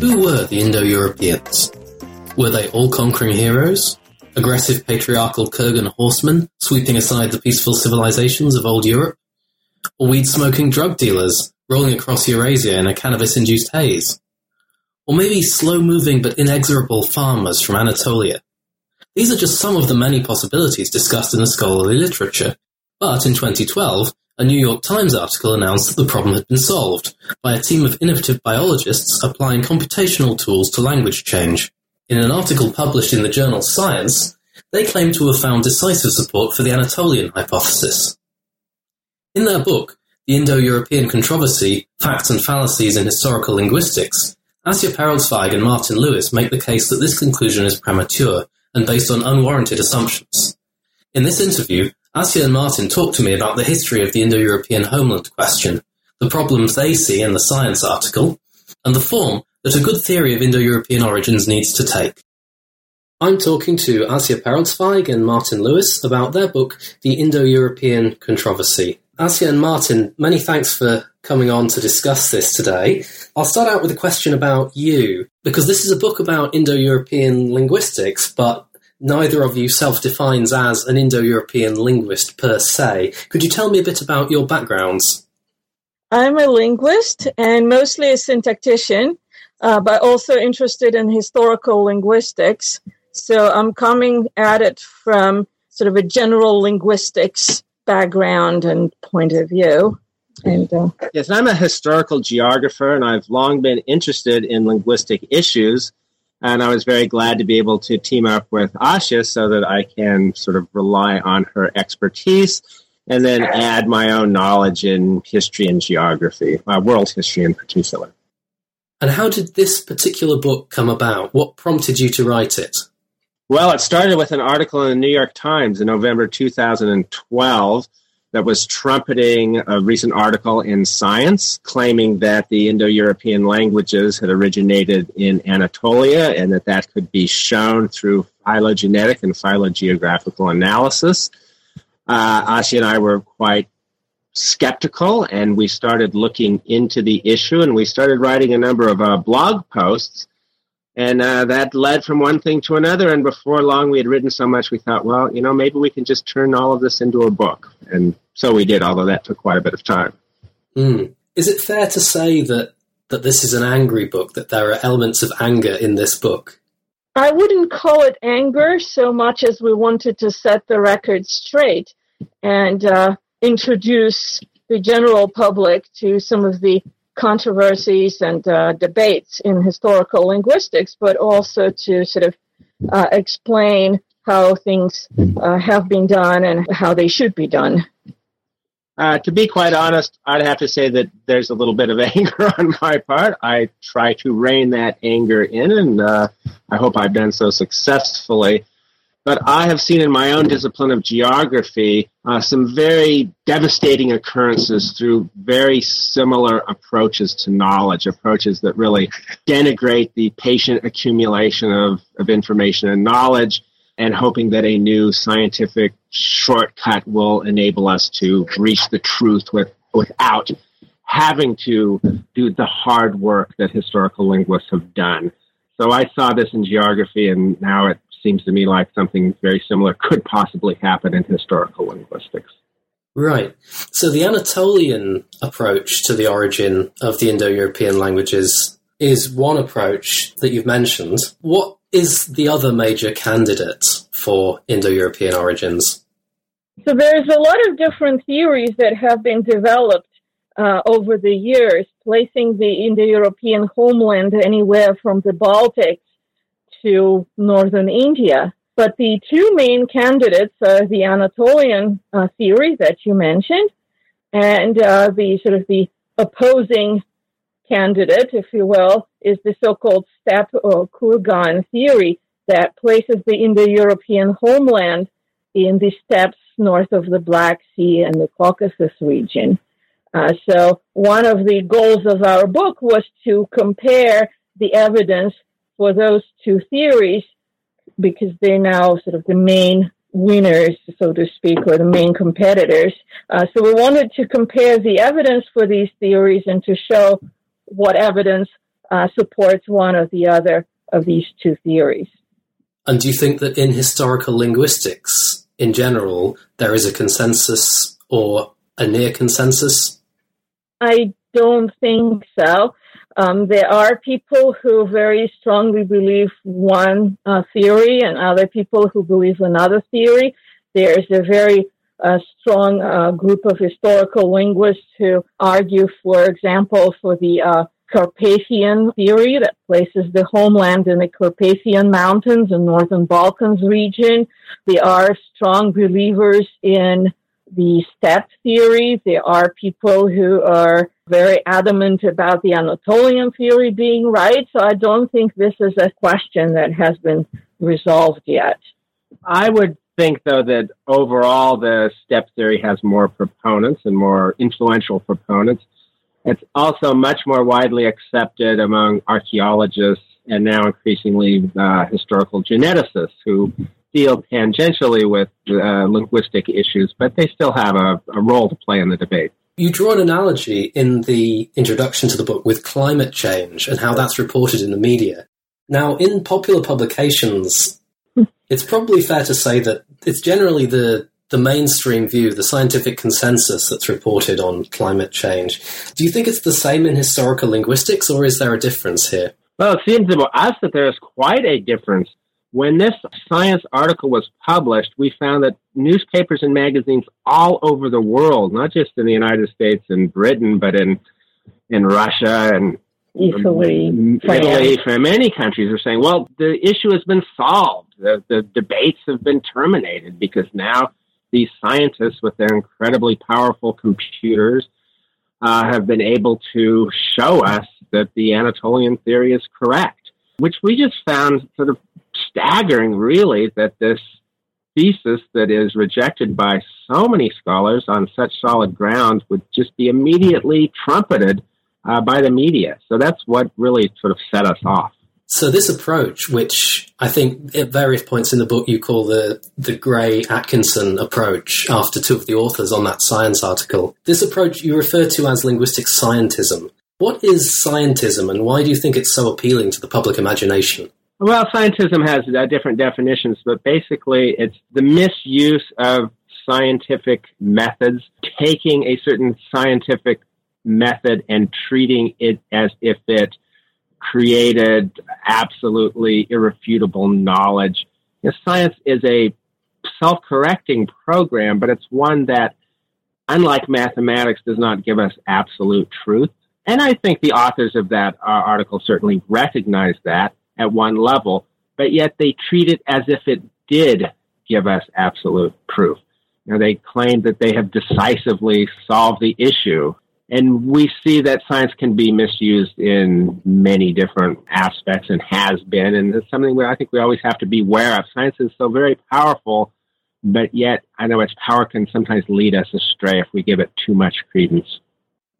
Who were the Indo-Europeans? Were they all-conquering heroes? Aggressive patriarchal Kurgan horsemen sweeping aside the peaceful civilizations of old Europe? Or weed-smoking drug dealers rolling across Eurasia in a cannabis-induced haze? Or maybe slow-moving but inexorable farmers from Anatolia? These are just some of the many possibilities discussed in the scholarly literature. But in 2012, a New York Times article announced that the problem had been solved by a team of innovative biologists applying computational tools to language change. In an article published in the journal Science, they claim to have found decisive support for the Anatolian hypothesis. In their book, The Indo-European Controversy, Facts and Fallacies in Historical Linguistics, Asya Pereltsvaig and Martin Lewis make the case that this conclusion is premature and based on unwarranted assumptions. In this interview, Asya and Martin talk to me about the history of the Indo-European homeland question, the problems they see in the science article, and the form that a good theory of Indo-European origins needs to take. I'm talking to Asya Pereltsvaig and Martin Lewis about their book, The Indo-European Controversy. Asya and Martin, many thanks for coming on to discuss this today. I'll start out with a question about you, because this is a book about Indo-European linguistics, but neither of you self-defines as an Indo-European linguist per se. Could you tell me a bit about your backgrounds? I'm a linguist and mostly a syntactician, uh, but also interested in historical linguistics. So I'm coming at it from sort of a general linguistics background and point of view. And uh, yes, I'm a historical geographer, and I've long been interested in linguistic issues. And I was very glad to be able to team up with Asya so that I can sort of rely on her expertise and then add my own knowledge in history and geography, uh, world history in particular. And how did this particular book come about? What prompted you to write it? Well, it started with an article in the New York Times in November 2012 that was trumpeting a recent article in Science claiming that the Indo European languages had originated in Anatolia and that that could be shown through phylogenetic and phylogeographical analysis. Uh, Asya and I were quite skeptical and we started looking into the issue and we started writing a number of uh, blog posts and uh, that led from one thing to another. And before long, we had written so much, we thought, well, you know, maybe we can just turn all of this into a book. And so we did, although that took quite a bit of time. Mm. Is it fair to say that, that this is an angry book, that there are elements of anger in this book? I wouldn't call it anger so much as we wanted to set the record straight and uh, introduce the general public to some of the controversies and uh, debates in historical linguistics, but also to sort of uh, explain how things uh, have been done and how they should be done. Uh, to be quite honest, I'd have to say that there's a little bit of anger on my part. I try to rein that anger in, and uh, I hope I've done so successfully. But I have seen in my own discipline of geography uh, some very devastating occurrences through very similar approaches to knowledge, approaches that really denigrate the patient accumulation of, of information and knowledge, and hoping that a new scientific shortcut will enable us to reach the truth with, without having to do the hard work that historical linguists have done. So I saw this in geography, and now it seems to me like something very similar could possibly happen in historical linguistics. Right. So the Anatolian approach to the origin of the Indo European languages is one approach that you've mentioned. What is the other major candidate for Indo European origins? So there's a lot of different theories that have been developed uh, over the years, placing the Indo European homeland anywhere from the Baltics to northern India. But the two main candidates are the Anatolian uh, theory that you mentioned and uh, the sort of the opposing candidate, if you will, is the so-called steppe or kurgan theory that places the Indo-European homeland in the steppes north of the Black Sea and the Caucasus region. Uh, so one of the goals of our book was to compare the evidence for those two theories because they're now sort of the main winners, so to speak, or the main competitors. Uh, so we wanted to compare the evidence for these theories and to show what evidence uh, supports one or the other of these two theories. And do you think that in historical linguistics, in general, there is a consensus or a near consensus? I don't think so. Um, there are people who very strongly believe one uh, theory and other people who believe another theory. There's a very uh, strong uh, group of historical linguists who argue, for example, for the uh, Carpathian theory that places the homeland in the Carpathian Mountains in northern Balkans region. They are strong believers in the steppe theory. There are people who are very adamant about the Anatolian theory being right. So I don't think this is a question that has been resolved yet. I would think, though, that overall the steppe theory has more proponents and more influential proponents. It's also much more widely accepted among archaeologists and now increasingly uh, historical geneticists who deal tangentially with uh, linguistic issues, but they still have a, a role to play in the debate. You draw an analogy in the introduction to the book with climate change and how that's reported in the media. Now, in popular publications, it's probably fair to say that it's generally the the mainstream view, the scientific consensus that's reported on climate change. Do you think it's the same in historical linguistics, or is there a difference here? Well, it seems to us that there's quite a difference. When this science article was published, we found that newspapers and magazines all over the world, not just in the United States and Britain, but in in Russia and Italy, Italy, from many countries are saying, well, the issue has been solved. The, the debates have been terminated because now these scientists, with their incredibly powerful computers, uh, have been able to show us that the Anatolian theory is correct, which we just found sort of staggering, really, that this thesis that is rejected by so many scholars on such solid ground would just be immediately trumpeted uh, by the media. So that's what really sort of set us off. So this approach, which I think at various points in the book you call the the Gray Atkinson approach, after two of the authors on that science article, this approach you refer to as linguistic scientism. What is scientism, and why do you think it's so appealing to the public imagination? Well, scientism has uh, different definitions, but basically it's the misuse of scientific methods, taking a certain scientific method and treating it as if it created absolutely irrefutable knowledge. You know, science is a self correcting program, but it's one that, unlike mathematics, does not give us absolute truth. And I think the authors of that uh, article certainly recognize that at one level, but yet they treat it as if it did give us absolute proof. You know, they claim that they have decisively solved the issue and we see that science can be misused in many different aspects and has been. And it's something where I think we always have to be aware of. Science is so very powerful, but yet I know its power can sometimes lead us astray if we give it too much credence.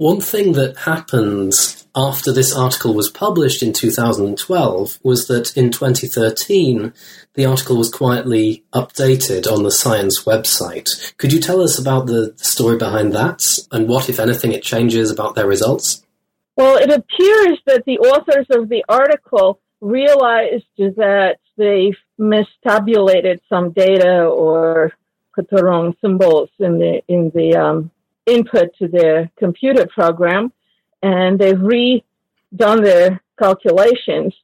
One thing that happened after this article was published in 2012 was that in 2013, the article was quietly updated on the Science website. Could you tell us about the story behind that and what, if anything, it changes about their results? Well, it appears that the authors of the article realized that they mistabulated some data or put the wrong symbols in the in the um, input to their computer program and they've redone their calculations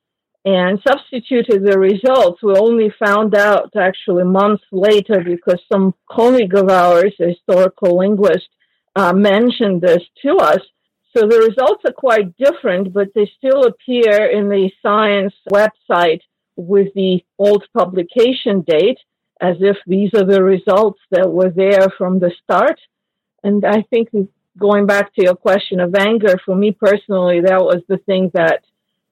and substituted the results. We only found out actually months later because some colleague of ours, a historical linguist, uh, mentioned this to us. So the results are quite different, but they still appear in the science website with the old publication date as if these are the results that were there from the start. And I think going back to your question of anger, for me personally, that was the thing that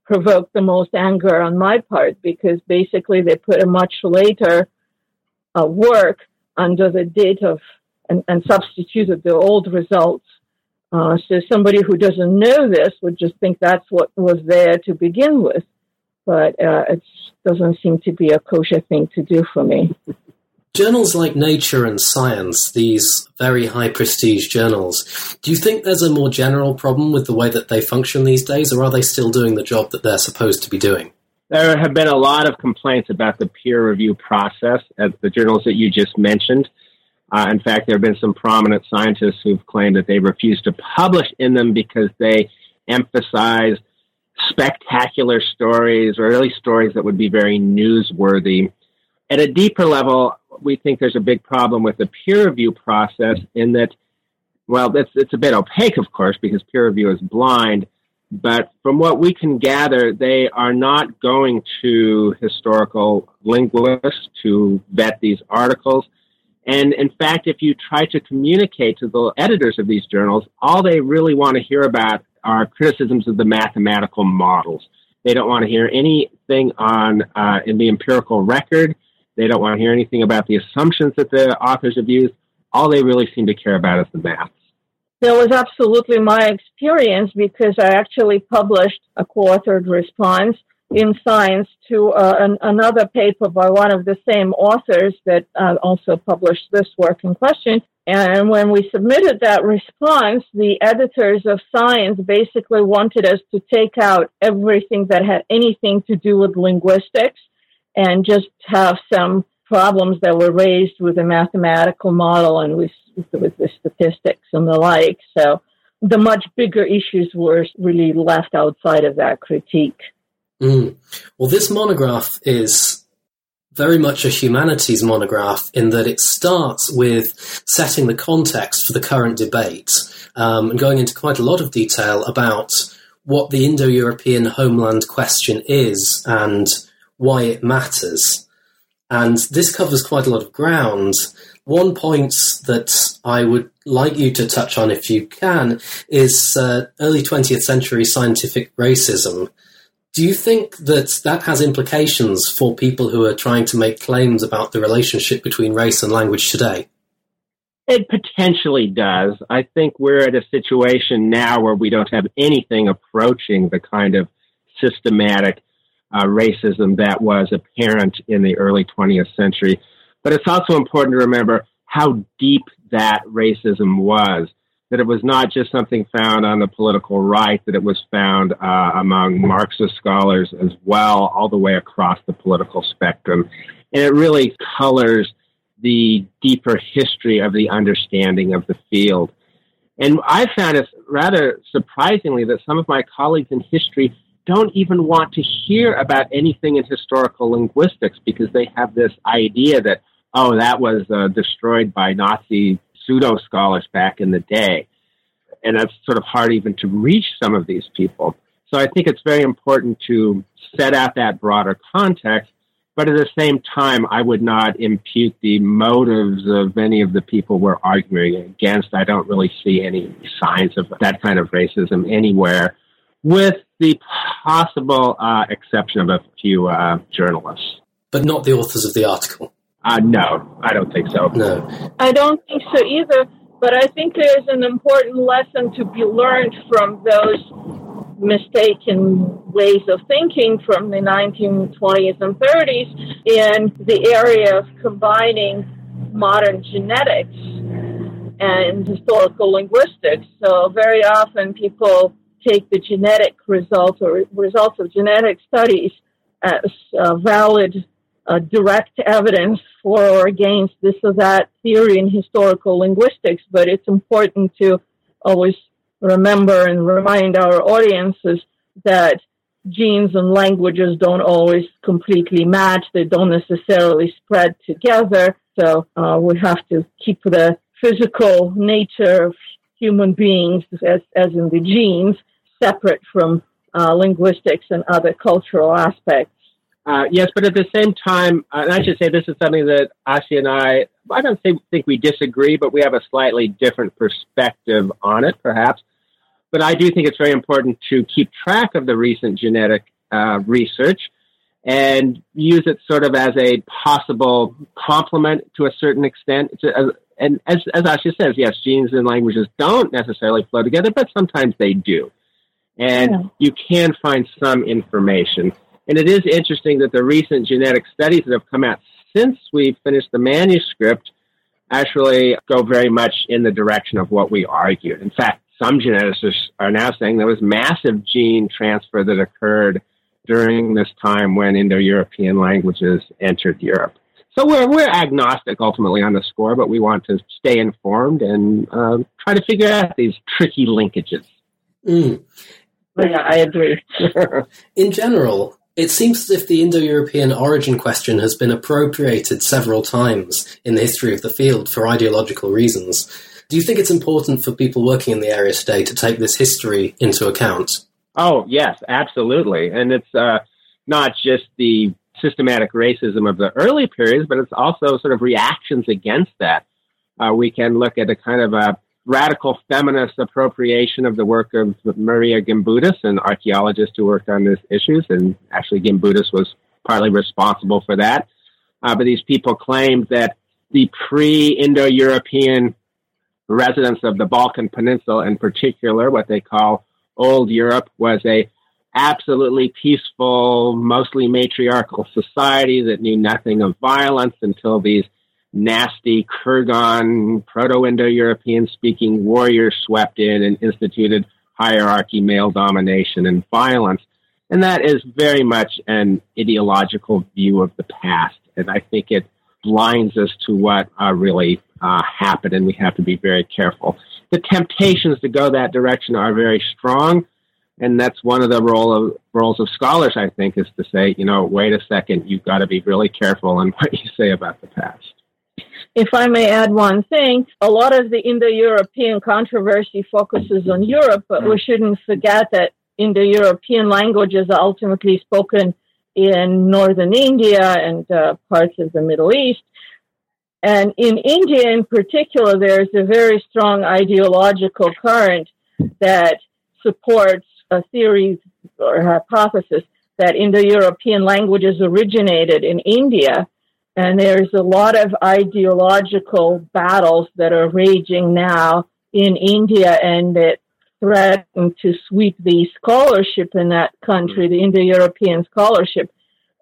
provoked the most anger on my part because basically they put a much later uh, work under the date of and, and substituted the old results. Uh, so somebody who doesn't know this would just think that's what was there to begin with, but uh, it doesn't seem to be a kosher thing to do for me. Journals like Nature and Science, these very high prestige journals, do you think there's a more general problem with the way that they function these days, or are they still doing the job that they're supposed to be doing? There have been a lot of complaints about the peer review process at the journals that you just mentioned. Uh, in fact, there have been some prominent scientists who've claimed that they refuse to publish in them because they emphasize spectacular stories or really stories that would be very newsworthy. At a deeper level, we think there's a big problem with the peer review process in that, well, it's, it's a bit opaque, of course, because peer review is blind. But from what we can gather, they are not going to historical linguists to vet these articles. And in fact, if you try to communicate to the editors of these journals, all they really want to hear about are criticisms of the mathematical models. They don't want to hear anything on uh, in the empirical record. They don't want to hear anything about the assumptions that the authors have used. All they really seem to care about is the math. That was absolutely my experience because I actually published a co-authored response in Science to uh, an, another paper by one of the same authors that uh, also published this work in question. And when we submitted that response, the editors of Science basically wanted us to take out everything that had anything to do with linguistics and just have some problems that were raised with the mathematical model and with, with the statistics and the like. So the much bigger issues were really left outside of that critique. Mm. Well, this monograph is very much a humanities monograph in that it starts with setting the context for the current debate um, and going into quite a lot of detail about what the Indo European homeland question is and why it matters. And this covers quite a lot of ground. One point that I would like you to touch on, if you can, is uh, early 20th century scientific racism. Do you think that that has implications for people who are trying to make claims about the relationship between race and language today? It potentially does. I think we're at a situation now where we don't have anything approaching the kind of systematic uh, racism that was apparent in the early 20th century. But it's also important to remember how deep that racism was. That it was not just something found on the political right, that it was found uh, among Marxist scholars as well, all the way across the political spectrum. And it really colors the deeper history of the understanding of the field. And I found it rather surprisingly that some of my colleagues in history don't even want to hear about anything in historical linguistics because they have this idea that, oh, that was uh, destroyed by Nazi pseudo scholars back in the day. And that's sort of hard even to reach some of these people. So I think it's very important to set out that broader context. But at the same time, I would not impute the motives of any of the people we're arguing against. I don't really see any signs of that kind of racism anywhere with the possible uh, exception of a few uh, journalists. But not the authors of the article? Uh, no, I don't think so. No. I don't think so either, but I think there's an important lesson to be learned from those mistaken ways of thinking from the 1920s and 30s in the area of combining modern genetics and historical linguistics. So very often people take the genetic results or results of genetic studies as uh, valid uh, direct evidence for or against this or that theory in historical linguistics, but it's important to always remember and remind our audiences that genes and languages don't always completely match. They don't necessarily spread together. So uh, we have to keep the physical nature of human beings, as, as in the genes, separate from uh, linguistics and other cultural aspects. Uh, yes, but at the same time, uh, and I should say this is something that Asya and I, I don't think, think we disagree, but we have a slightly different perspective on it, perhaps. But I do think it's very important to keep track of the recent genetic uh, research and use it sort of as a possible complement to a certain extent. A, and as, as says, yes, genes and languages don't necessarily flow together, but sometimes they do. And yeah. you can find some information. And it is interesting that the recent genetic studies that have come out since we finished the manuscript actually go very much in the direction of what we argued. In fact, some geneticists are now saying there was massive gene transfer that occurred during this time when Indo-European languages entered Europe. So we're we're agnostic ultimately on the score, but we want to stay informed and um, try to figure out these tricky linkages. Mm. Yeah, I agree. In general, it seems as if the Indo-European origin question has been appropriated several times in the history of the field for ideological reasons. Do you think it's important for people working in the area today to take this history into account? Oh, yes, absolutely. And it's uh, not just the systematic racism of the early periods, but it's also sort of reactions against that. Uh, we can look at a kind of a radical feminist appropriation of the work of Maria Gimbutas, an archaeologist who worked on these issues, and actually Gimbutas was partly responsible for that. Uh, but these people claimed that the pre-Indo-European residents of the Balkan Peninsula, in particular, what they call Old Europe, was a absolutely peaceful, mostly matriarchal society that knew nothing of violence until these nasty Kurgan, Proto Indo European speaking warriors swept in and instituted hierarchy, male domination, and violence. And that is very much an ideological view of the past. And I think it blinds us to what uh, really uh, happened, and we have to be very careful. The temptations to go that direction are very strong, and that's one of the role of roles of scholars. I think is to say, you know, wait a second, you've got to be really careful on what you say about the past. If I may add one thing, a lot of the Indo-European controversy focuses on Europe, but we shouldn't forget that Indo-European languages are ultimately spoken in northern India and uh, parts of the Middle East. And in India in particular, there's a very strong ideological current that supports a theory or hypothesis that Indo-European languages originated in India and there's a lot of ideological battles that are raging now in India and that threaten to sweep the scholarship in that country, the Indo-European scholarship,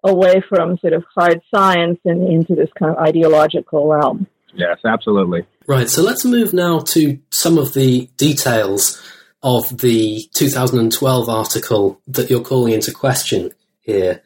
away from sort of hard science and into this kind of ideological realm. Yes, absolutely. Right, so let's move now to some of the details of the 2012 article that you're calling into question here.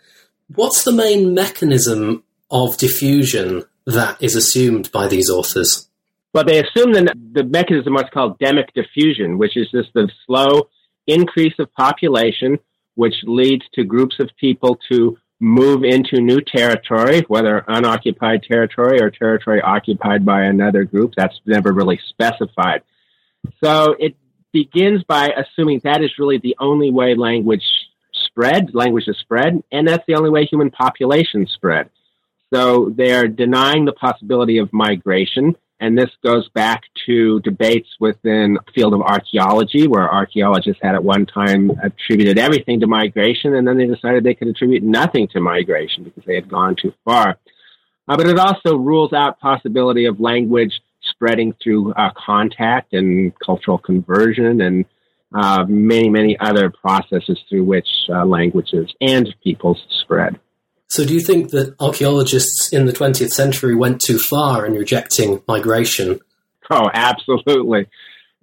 What's the main mechanism of diffusion that is assumed by these authors? Well, they assume that the mechanism what's called demic diffusion, which is just the slow increase of population, which leads to groups of people to move into new territory, whether unoccupied territory or territory occupied by another group. That's never really specified. So it begins by assuming that is really the only way language spread, language is spread, and that's the only way human populations spread. So they are denying the possibility of migration. And this goes back to debates within the field of archaeology, where archaeologists had at one time attributed everything to migration, and then they decided they could attribute nothing to migration because they had gone too far. Uh, but it also rules out possibility of language spreading through uh, contact and cultural conversion and uh, many, many other processes through which uh, languages and peoples spread. So, do you think that archaeologists in the 20th century went too far in rejecting migration? Oh, absolutely.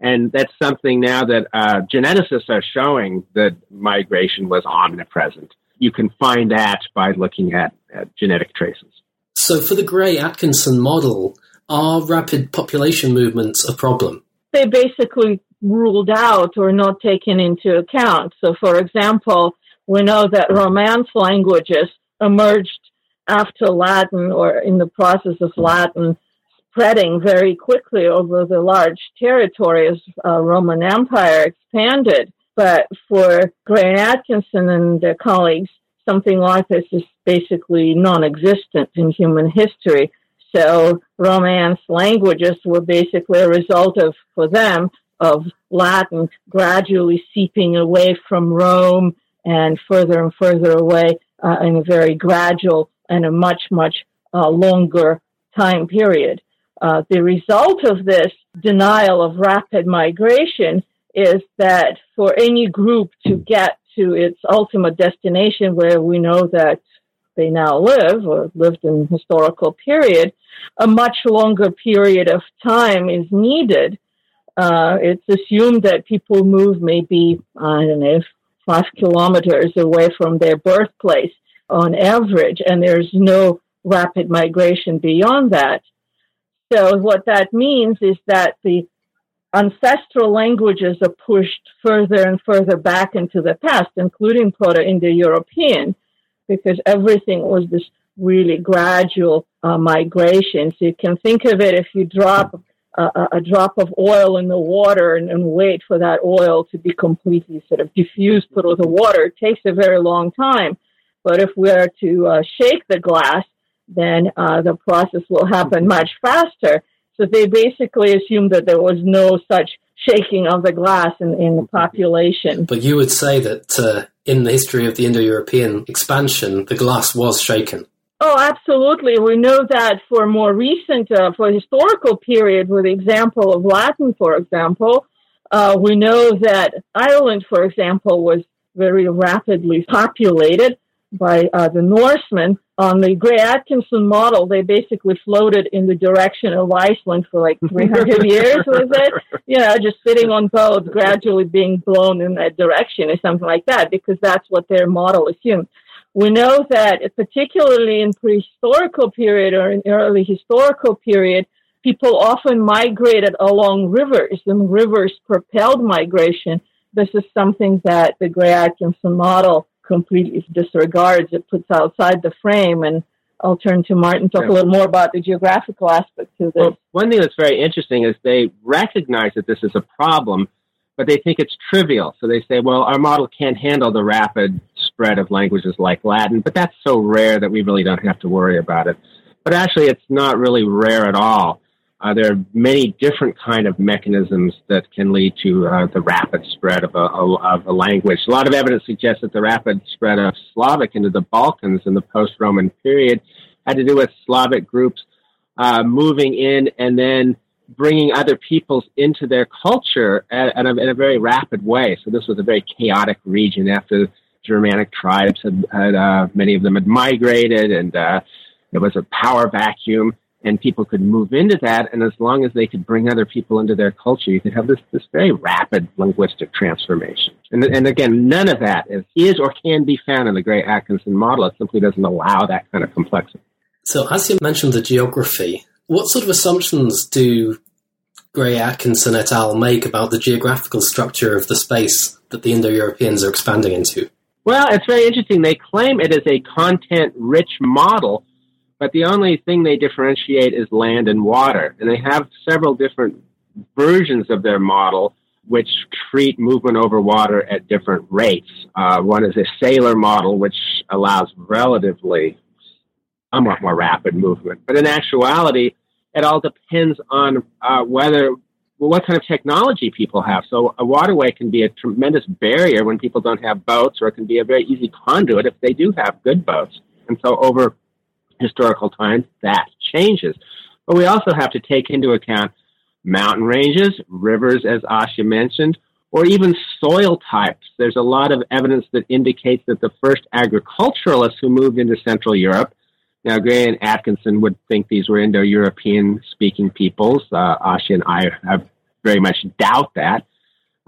And that's something now that uh, geneticists are showing that migration was omnipresent. You can find that by looking at, at genetic traces. So, for the Gray Atkinson model, are rapid population movements a problem? They basically ruled out or not taken into account. So, for example, we know that Romance languages emerged after Latin or in the process of Latin spreading very quickly over the large territory as uh, Roman Empire expanded. But for Gray Atkinson and their colleagues, something like this is basically non-existent in human history. So Romance languages were basically a result of, for them, of Latin gradually seeping away from Rome and further and further away uh, in a very gradual and a much, much uh, longer time period. Uh, the result of this denial of rapid migration is that for any group to get to its ultimate destination where we know that they now live or lived in historical period, a much longer period of time is needed. Uh, it's assumed that people move maybe, I don't know, five kilometers away from their birthplace on average, and there's no rapid migration beyond that. So what that means is that the ancestral languages are pushed further and further back into the past, including Proto-Indo-European, because everything was this really gradual uh, migration. So you can think of it if you drop a, drop of oil in the water and, and, wait for that oil to be completely sort of diffused through the water, it takes a very long time. But if we are to uh, shake the glass, then uh, the process will happen much faster. So they basically assumed that there was no such shaking of the glass in, in the population. But you would say that uh, in the history of the Indo European expansion, the glass was shaken. Oh, absolutely. We know that for more recent, uh, for historical period, with the example of Latin, for example, uh, we know that Ireland, for example, was very rapidly populated by uh, the Norsemen. On the Gray Atkinson model, they basically floated in the direction of Iceland for like 300 years, was it? You know, just sitting on boats, gradually being blown in that direction or something like that, because that's what their model assumed. We know that particularly in prehistorical period or in early historical period, people often migrated along rivers and rivers propelled migration. This is something that the Gray Atkinson model completely disregards. It puts outside the frame. And I'll turn to Martin talk a little more about the geographical aspect of this. Well, one thing that's very interesting is they recognize that this is a problem, but they think it's trivial. So they say, well, our model can't handle the rapid spread of languages like Latin, but that's so rare that we really don't have to worry about it. But actually, it's not really rare at all. Uh, there are many different kind of mechanisms that can lead to uh, the rapid spread of a, of a language. A lot of evidence suggests that the rapid spread of Slavic into the Balkans in the post-Roman period had to do with Slavic groups uh, moving in and then bringing other peoples into their culture at, at a, in a very rapid way. So this was a very chaotic region after Germanic tribes had, had uh, many of them had migrated, and uh, there was a power vacuum and people could move into that. And as long as they could bring other people into their culture, you could have this, this very rapid linguistic transformation. And, and again, none of that is, is or can be found in the Gray Atkinson model. It simply doesn't allow that kind of complexity. So, as you mentioned the geography, what sort of assumptions do Gray Atkinson et al. make about the geographical structure of the space that the Indo Europeans are expanding into? Well, it's very interesting. They claim it is a content rich model but the only thing they differentiate is land and water. And they have several different versions of their model which treat movement over water at different rates. Uh, one is a sailor model, which allows relatively somewhat more rapid movement. But in actuality, it all depends on uh, whether what kind of technology people have. So a waterway can be a tremendous barrier when people don't have boats, or it can be a very easy conduit if they do have good boats. And so over historical times, that changes. But we also have to take into account mountain ranges, rivers, as Asya mentioned, or even soil types. There's a lot of evidence that indicates that the first agriculturalists who moved into Central Europe, now Gray and Atkinson would think these were Indo-European speaking peoples. Uh, Asya and I have very much doubt that.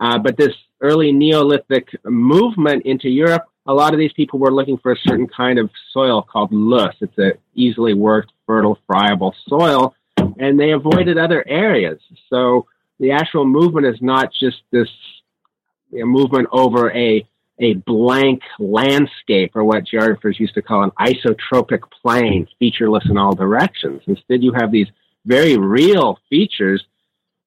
Uh, but this early Neolithic movement into Europe a lot of these people were looking for a certain kind of soil called loess. It's an easily worked, fertile, friable soil, and they avoided other areas. So the actual movement is not just this you know, movement over a a blank landscape, or what geographers used to call an isotropic plane, featureless in all directions. Instead, you have these very real features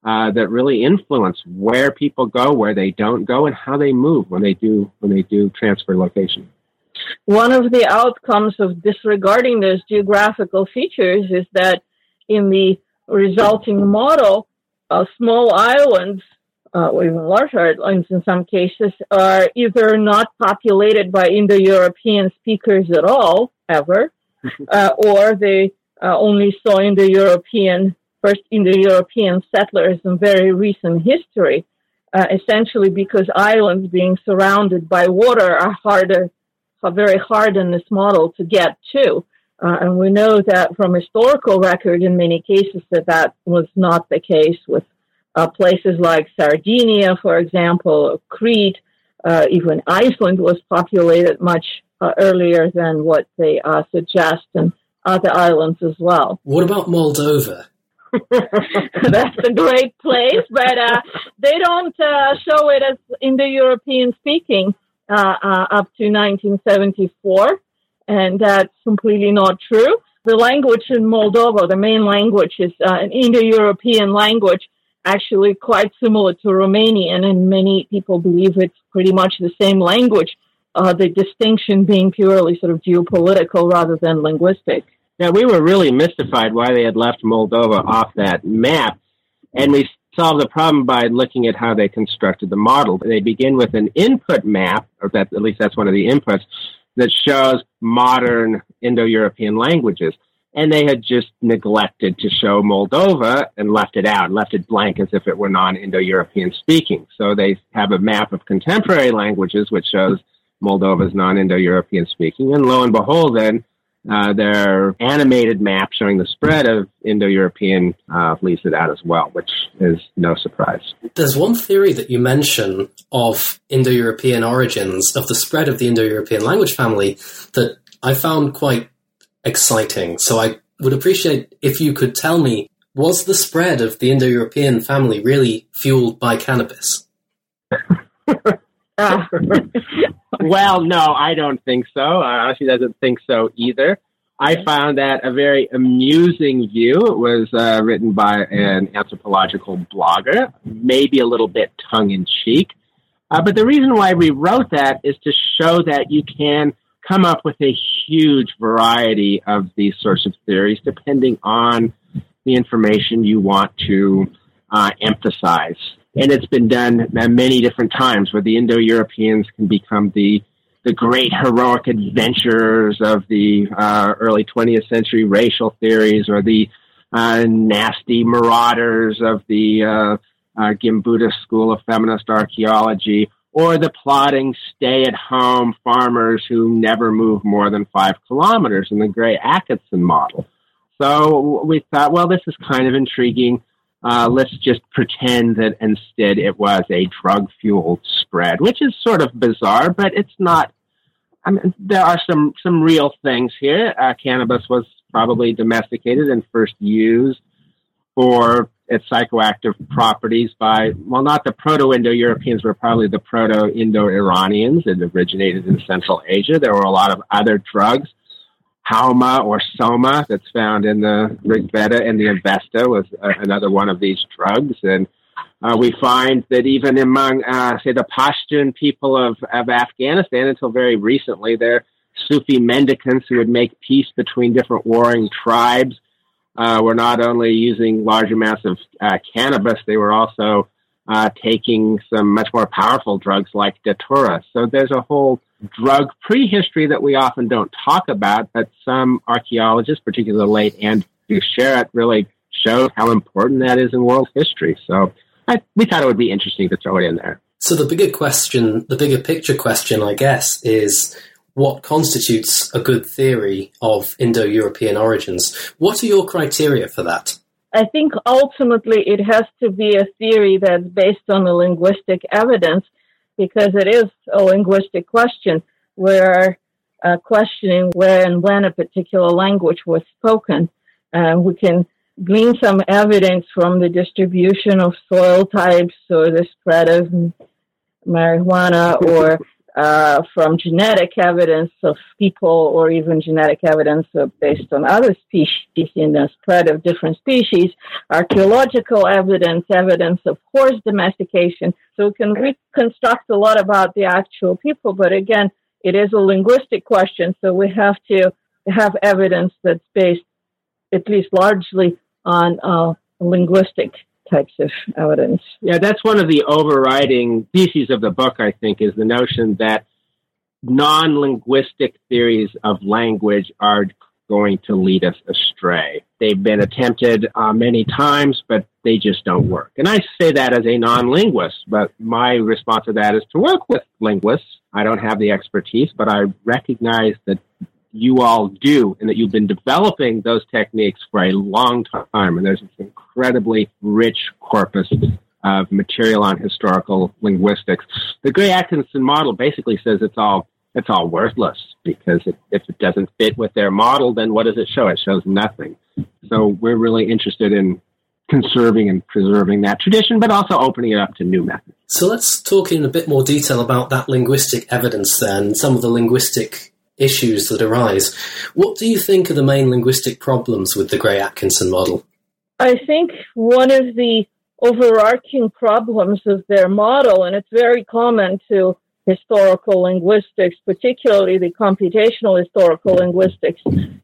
uh, that really influence where people go, where they don't go, and how they move when they do when they do transfer location. one of the outcomes of disregarding those geographical features is that in the resulting model, uh, small islands, uh, or even larger islands in some cases, are either not populated by Indo-European speakers at all, ever, uh, or they uh, only saw Indo-European, first Indo-European settlers in very recent history, uh, essentially because islands being surrounded by water are harder, are very hard in this model to get to. Uh, and we know that from historical record in many cases that that was not the case with uh, places like Sardinia, for example, Crete, uh, even Iceland was populated much uh, earlier than what they uh, suggest, and other islands as well. What about Moldova? That's a great place, but uh, they don't show it as Indo-European speaking up to 1974 and that's completely not true. The language in Moldova, the main language, is uh, an Indo-European language, actually quite similar to Romanian, and many people believe it's pretty much the same language. Uh, the distinction being purely sort of geopolitical rather than linguistic. Now, we were really mystified why they had left Moldova off that map, and we solved the problem by looking at how they constructed the model. They begin with an input map, or that at least that's one of the inputs, that shows modern Indo-European languages. And they had just neglected to show Moldova and left it out, left it blank as if it were non-Indo-European speaking. So they have a map of contemporary languages which shows Moldova's non-Indo-European speaking. And lo and behold, then uh, their animated map showing the spread of Indo-European uh, leaves it out as well, which is no surprise. There's one theory that you mention of Indo-European origins, of the spread of the Indo-European language family, that I found quite exciting. So I would appreciate if you could tell me, was the spread of the Indo-European family really fueled by cannabis? well, no, I don't think so. Uh, she doesn't think so either. I found that a very amusing view. It was uh, written by an anthropological blogger, maybe a little bit tongue in cheek. Uh, but the reason why we wrote that is to show that you can come up with a huge variety of these sorts of theories depending on the information you want to uh, emphasize. And it's been done many different times where the Indo-Europeans can become the the great heroic adventurers of the uh, early 20th century racial theories or the uh, nasty marauders of the uh, uh school of feminist archaeology or the plodding stay-at-home farmers who never move more than five kilometers in the Gray Atkinson model. So we thought, well, this is kind of intriguing. Uh, let's just pretend that instead it was a drug fueled spread, which is sort of bizarre, but it's not. I mean, there are some, some real things here. Uh, cannabis was probably domesticated and first used for its psychoactive properties by, well, not the Proto Indo Europeans, but probably the Proto Indo Iranians. It originated in Central Asia. There were a lot of other drugs Haoma or Soma that's found in the Rig Veda and the Avesta was uh, another one of these drugs. And uh, we find that even among, uh, say, the Pashtun people of, of Afghanistan until very recently, they're Sufi mendicants who would make peace between different warring tribes. Uh, were not only using large amounts of uh, cannabis, they were also uh, taking some much more powerful drugs like datura. So there's a whole drug prehistory that we often don't talk about, but some archaeologists, particularly the late Andrew Sherratt, really show how important that is in world history. So I, we thought it would be interesting to throw it in there. So the bigger question, the bigger picture question, I guess, is what constitutes a good theory of Indo-European origins? What are your criteria for that? I think ultimately it has to be a theory that's based on the linguistic evidence because it is a linguistic question. We're uh, questioning where and when a particular language was spoken. Uh, we can glean some evidence from the distribution of soil types or the spread of marijuana or uh, from genetic evidence of people or even genetic evidence based on other species in the spread of different species, archaeological evidence, evidence of horse domestication. So we can reconstruct a lot about the actual people, but again, it is a linguistic question, so we have to have evidence that's based at least largely on uh, linguistic types of evidence. Yeah, that's one of the overriding theses of the book, I think, is the notion that non linguistic theories of language are going to lead us astray. They've been attempted uh, many times, but they just don't work. And I say that as a non linguist, but my response to that is to work with linguists. I don't have the expertise, but I recognize that you all do and that you've been developing those techniques for a long time. And there's this incredibly rich corpus of material on historical linguistics. The Gray Atkinson model basically says it's all it's all worthless because it, if it doesn't fit with their model, then what does it show? It shows nothing. So we're really interested in conserving and preserving that tradition, but also opening it up to new methods. So let's talk in a bit more detail about that linguistic evidence then, some of the linguistic issues that arise. What do you think are the main linguistic problems with the Gray Atkinson model? I think one of the overarching problems of their model, and it's very common to historical linguistics, particularly the computational historical linguistics,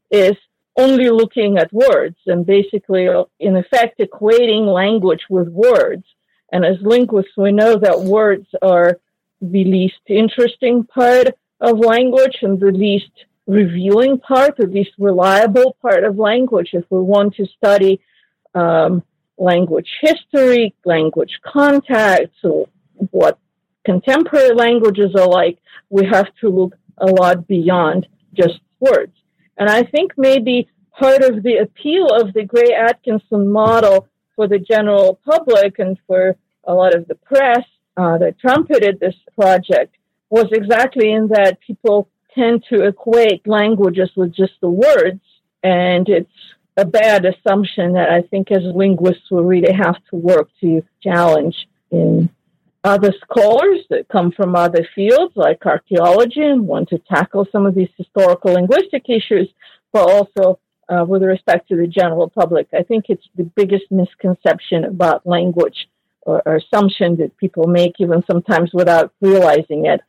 is only looking at words and basically, in effect, equating language with words. And as linguists, we know that words are the least interesting part of language and the least revealing part, the least reliable part of language. If we want to study um, language history, language contacts, or what contemporary languages are like, we have to look a lot beyond just words. And I think maybe part of the appeal of the Gray Atkinson model for the general public and for a lot of the press uh, that trumpeted this project was exactly in that people tend to equate languages with just the words. And it's a bad assumption that I think as linguists we really have to work to challenge in other scholars that come from other fields like archaeology and want to tackle some of these historical linguistic issues, but also uh, with respect to the general public. I think it's the biggest misconception about language or, or assumption that people make, even sometimes without realizing it.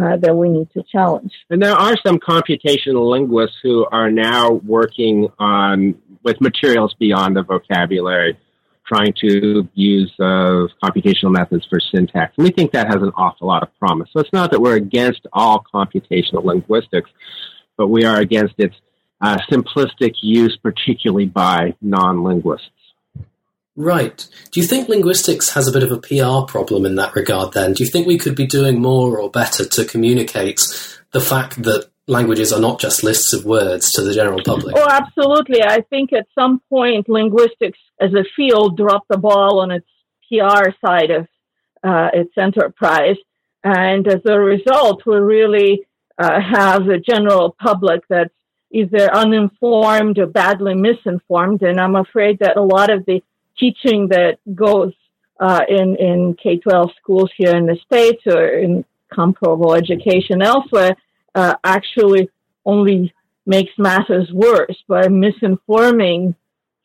Uh, that we need to challenge. And there are some computational linguists who are now working on with materials beyond the vocabulary trying to use uh, computational methods for syntax. And we think that has an awful lot of promise. So it's not that we're against all computational linguistics, but we are against its uh, simplistic use, particularly by non linguists. Right. Do you think linguistics has a bit of a PR problem in that regard then? Do you think we could be doing more or better to communicate the fact that languages are not just lists of words to the general public. Oh, absolutely. I think at some point linguistics as a field dropped the ball on its PR side of uh, its enterprise. And as a result, we really uh, have a general public that's either uninformed or badly misinformed. And I'm afraid that a lot of the teaching that goes uh, in, in K 12 schools here in the States or in comparable education elsewhere uh, actually only makes matters worse by misinforming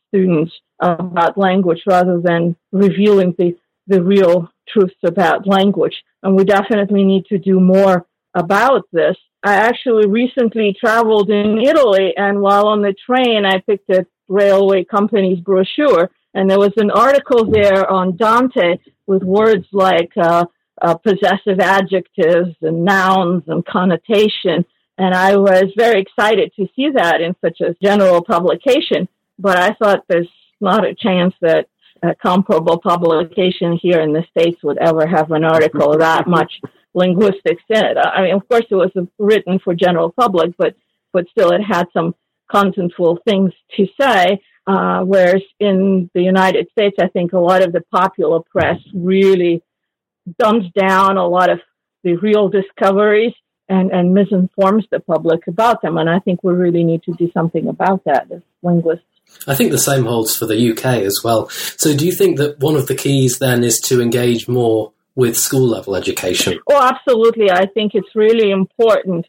students about language rather than revealing the, the real truths about language. And we definitely need to do more about this. I actually recently traveled in Italy, and while on the train, I picked a railway company's brochure, and there was an article there on Dante with words like uh, uh, possessive adjectives and nouns and connotation. And I was very excited to see that in such a general publication. But I thought there's not a chance that a comparable publication here in the States would ever have an article that much linguistics in it. I mean, of course, it was written for general public, but, but still it had some contentful things to say. Uh, whereas in the United States, I think a lot of the popular press really dumbs down a lot of the real discoveries and, and misinforms the public about them. And I think we really need to do something about that as linguists. I think the same holds for the UK as well. So, do you think that one of the keys then is to engage more with school level education? Oh, absolutely. I think it's really important.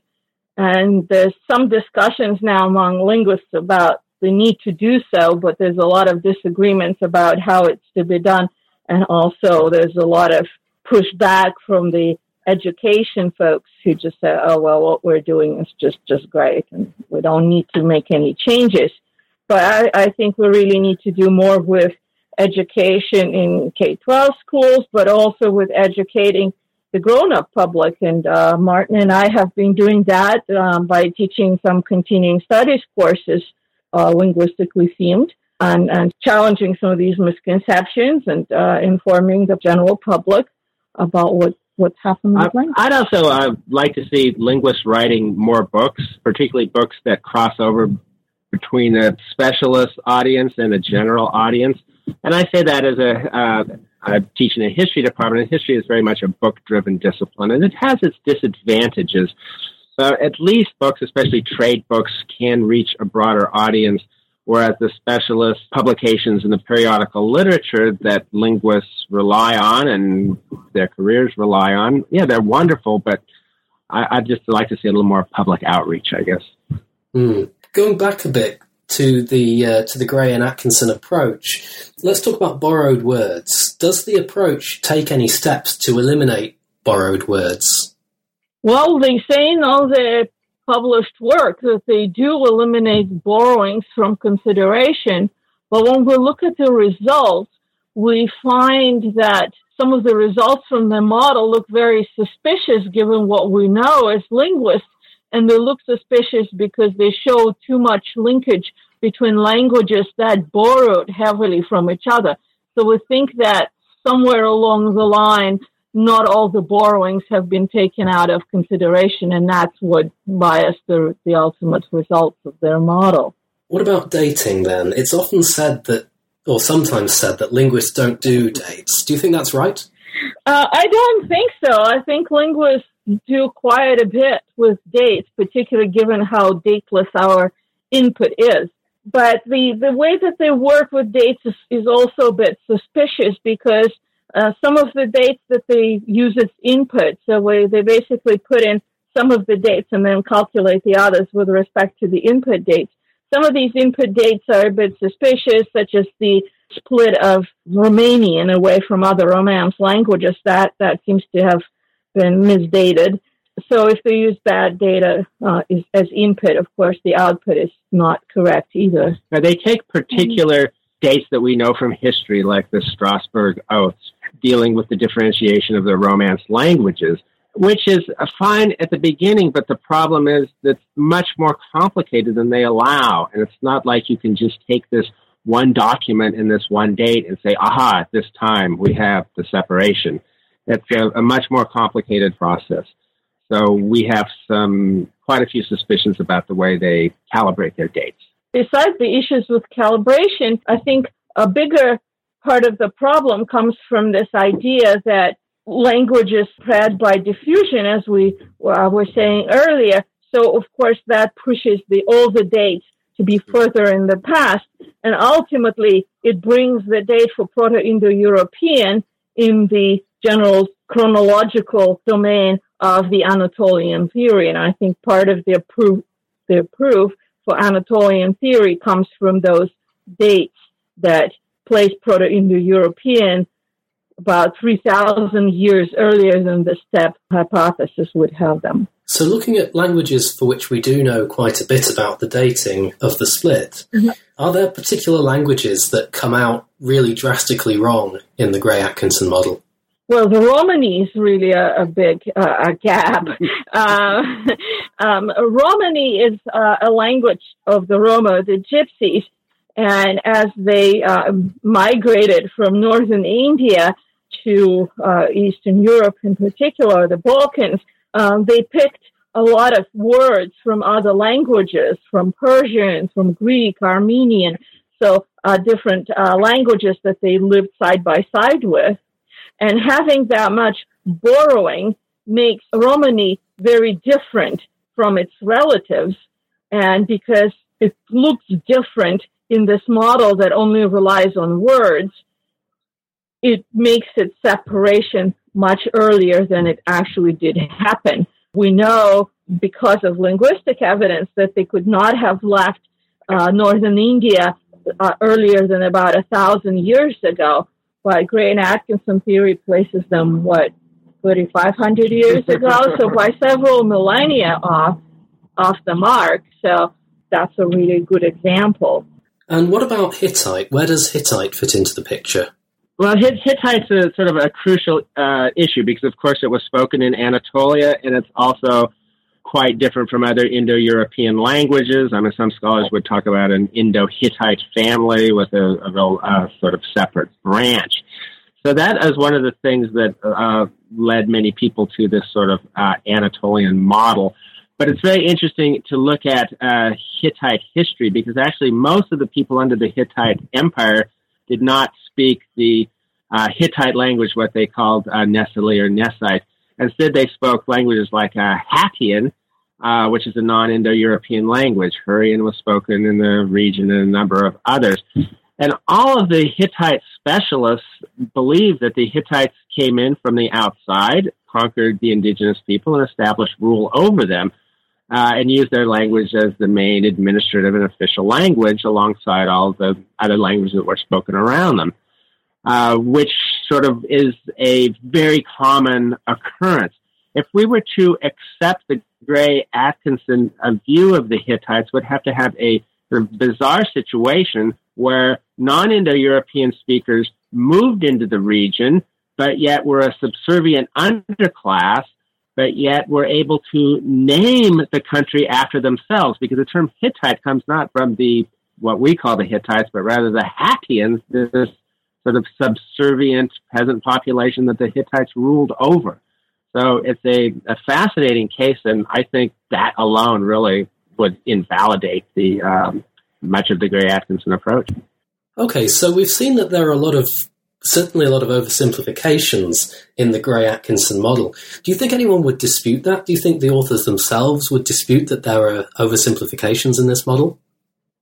And there's some discussions now among linguists about the need to do so, but there's a lot of disagreements about how it's to be done. And also, there's a lot of pushback from the education folks who just say, "Oh well, what we're doing is just just great, and we don't need to make any changes." But I, I think we really need to do more with education in K 12 schools, but also with educating the grown up public. And uh, Martin and I have been doing that um, by teaching some continuing studies courses, uh, linguistically themed, and, and, challenging some of these misconceptions and uh, informing the general public about what. What's happening language? I'd also uh, like to see linguists writing more books, particularly books that cross over between a specialist audience and a general audience. And I say that as a, uh, I'm teaching a history department, and history is very much a book driven discipline, and it has its disadvantages. So at least books, especially trade books, can reach a broader audience, whereas the specialist publications in the periodical literature that linguists rely on and their careers rely on, yeah, they're wonderful, but I, would just like to see a little more public outreach, I guess. Mm. Going back a bit, to the uh, to the Gray and Atkinson approach. Let's talk about borrowed words. Does the approach take any steps to eliminate borrowed words? Well, they say in all the published work that they do eliminate borrowings from consideration, but when we look at the results, we find that some of the results from the model look very suspicious given what we know as linguists and they look suspicious because they show too much linkage between languages that borrowed heavily from each other. So we think that somewhere along the line, not all the borrowings have been taken out of consideration, and that's what biased the, the ultimate results of their model. What about dating then? It's often said that, or sometimes said, that linguists don't do dates. Do you think that's right? Uh, I don't think so. I think linguists do quite a bit with dates, particularly given how dateless our input is. But the, the way that they work with dates is, is also a bit suspicious because uh, some of the dates that they use as input, so where they basically put in some of the dates and then calculate the others with respect to the input dates. Some of these input dates are a bit suspicious, such as the split of Romanian away from other Romance languages. That that seems to have been misdated. So if they use bad data uh, as input, of course, the output is not correct either. Now, they take particular dates that we know from history, like the Strasbourg Oaths, dealing with the differentiation of the Romance languages, which is fine at the beginning, but the problem is that it's much more complicated than they allow. And it's not like you can just take this one document in this one date and say, aha, at this time we have the separation. It's a, a much more complicated process. So we have some quite a few suspicions about the way they calibrate their dates. Besides the issues with calibration, I think a bigger part of the problem comes from this idea that language is spread by diffusion, as we uh, were saying earlier. So, of course, that pushes the the dates to be further in the past, and ultimately, it brings the date for Proto-Indo-European in the general chronological domain of the Anatolian theory. And I think part of their proof, their proof for Anatolian theory comes from those dates that place Proto-Indo-European about 3,000 years earlier than the steppe hypothesis would have them. So, looking at languages for which we do know quite a bit about the dating of the split, mm-hmm. are there particular languages that come out really drastically wrong in the Gray Atkinson model? Well, the Romani is really a, a big uh, gap. uh, um, Romani is uh, a language of the Roma, the Gypsies, and as they uh, migrated from northern India to uh, Eastern Europe, in particular the Balkans, um, they picked a lot of words from other languages, from Persian, from Greek, Armenian, so uh, different languages that they lived side by side with and having that much borrowing makes Romani very different from its relatives. And because it looks different in this model that only relies on words, it makes its separation much earlier than it actually did happen. We know because of linguistic evidence that they could not have left uh, northern India uh, earlier than about a thousand years ago but Gray and Atkinson theory places them, what, 3,500 years ago, so by several millennia off, off the mark. So that's a really good example. And what about Hittite? Where does Hittite fit into the picture? Well, Hittite's a sort of a crucial uh, issue because, of course, it was spoken in Anatolia, and it's also quite different from other Indo-European languages. I mean, some scholars would talk about an Indo-Hittite family with a, a, a sort of separate branch. So that is one of the things that uh, led many people to this sort of uh, Anatolian model. But it's very interesting to look at uh, Hittite history because actually most of the people under the Hittite Empire did not speak the uh, Hittite language, what they called uh, Nesili or Nesite. Instead, they spoke languages like uh, Hattian, uh, which is a non-Indo-European language. Hurrian was spoken in the region and a number of others. And all of the Hittite specialists believe that the Hittites came in from the outside, conquered the indigenous people, and established rule over them uh, and used their language as the main administrative and official language alongside all the other languages that were spoken around them, uh, which sort of is a very common occurrence. If we were to accept the Gray Atkinson uh, view of the Hittites, would have to have a bizarre situation where non-Indo-European speakers moved into the region, but yet were a subservient underclass but yet were able to name the country after themselves because the term Hittite comes not from the what we call the Hittites, but rather the Hattians, this sort of subservient peasant population that the Hittites ruled over. So it's a, a fascinating case, and I think that alone really would invalidate the um, much of the Gray Atkinson approach. Okay, so we've seen that there are a lot of certainly a lot of oversimplifications in the Gray Atkinson model. Do you think anyone would dispute that? Do you think the authors themselves would dispute that there are oversimplifications in this model?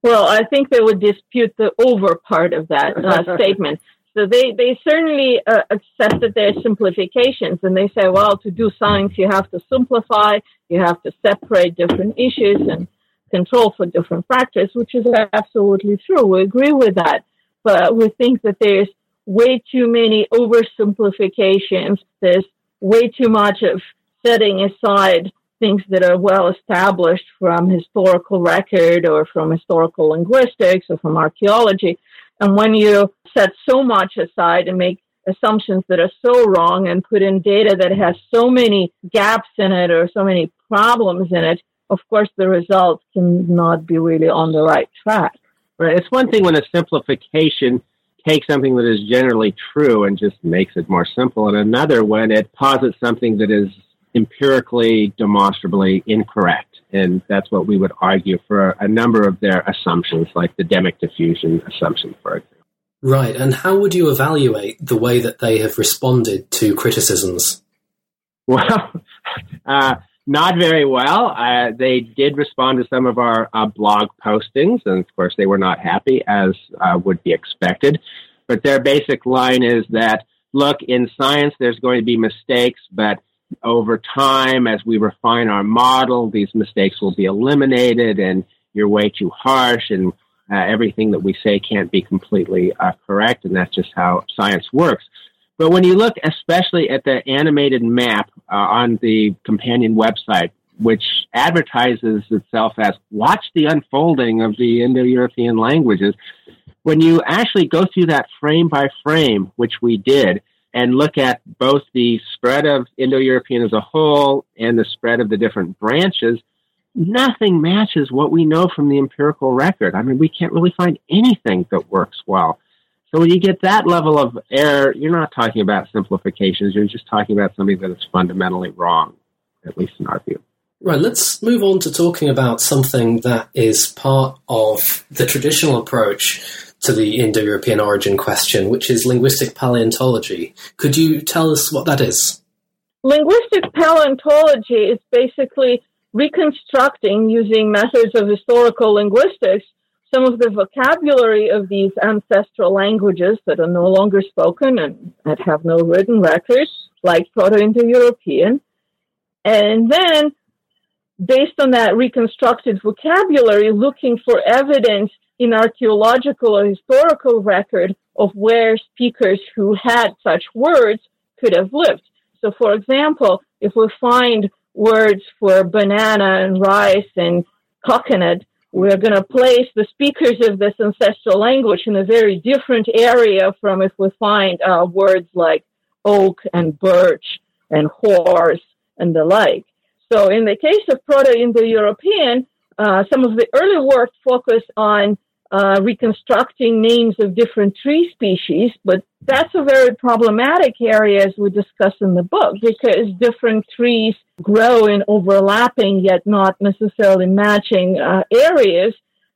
Well, I think they would dispute the over part of that uh, statement. So they, they certainly uh, accept that there are simplifications and they say, well, to do science, you have to simplify, you have to separate different issues and control for different factors, which is absolutely true. We agree with that. But we think that there's way too many oversimplifications. There's way too much of setting aside things that are well established from historical record or from historical linguistics or from archaeology. And when you set so much aside and make assumptions that are so wrong and put in data that has so many gaps in it or so many problems in it, of course the results cannot be really on the right track. Right. It's one thing when a simplification takes something that is generally true and just makes it more simple, and another when it posits something that is empirically, demonstrably incorrect. And that's what we would argue for a number of their assumptions, like the demic diffusion assumption, for example. Right. And how would you evaluate the way that they have responded to criticisms? Well, uh, not very well. Uh, they did respond to some of our uh, blog postings, and of course, they were not happy, as uh, would be expected. But their basic line is that look, in science, there's going to be mistakes, but over time, as we refine our model, these mistakes will be eliminated, and you're way too harsh, and uh, everything that we say can't be completely uh, correct, and that's just how science works. But when you look especially at the animated map uh, on the companion website, which advertises itself as watch the unfolding of the Indo European languages, when you actually go through that frame by frame, which we did, and look at both the spread of Indo European as a whole and the spread of the different branches, nothing matches what we know from the empirical record. I mean, we can't really find anything that works well. So when you get that level of error, you're not talking about simplifications. You're just talking about something that is fundamentally wrong, at least in our view. Right, let's move on to talking about something that is part of the traditional approach to the Indo European origin question, which is linguistic paleontology. Could you tell us what that is? Linguistic paleontology is basically reconstructing using methods of historical linguistics some of the vocabulary of these ancestral languages that are no longer spoken and that have no written records, like Proto-Indo-European. And then, based on that reconstructed vocabulary, looking for evidence in archaeological or historical record of where speakers who had such words could have lived. So, for example, if we find words for banana and rice and coconut, we're going to place the speakers of this ancestral language in a very different area from if we find uh, words like oak and birch and horse and the like. So in the case of Proto-Indo-European, uh, some of the early work focused on uh, reconstructing names of different tree species, but that's a very problematic area as we discuss in the book because different trees grow in overlapping yet not necessarily matching uh, areas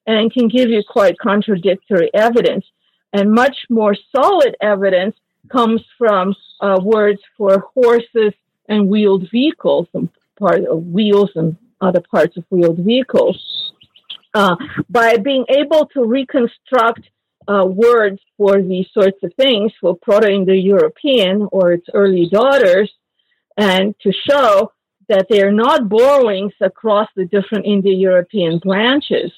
and can give you quite contradictory evidence. And much more solid evidence comes from uh, words for horses and wheeled vehicles, part of wheels and other parts of wheeled vehicles. Uh, by being able to reconstruct uh, words for these sorts of things for Proto-Indo-European or its early daughters, and to show that they are not borrowings across the different Indo-European branches.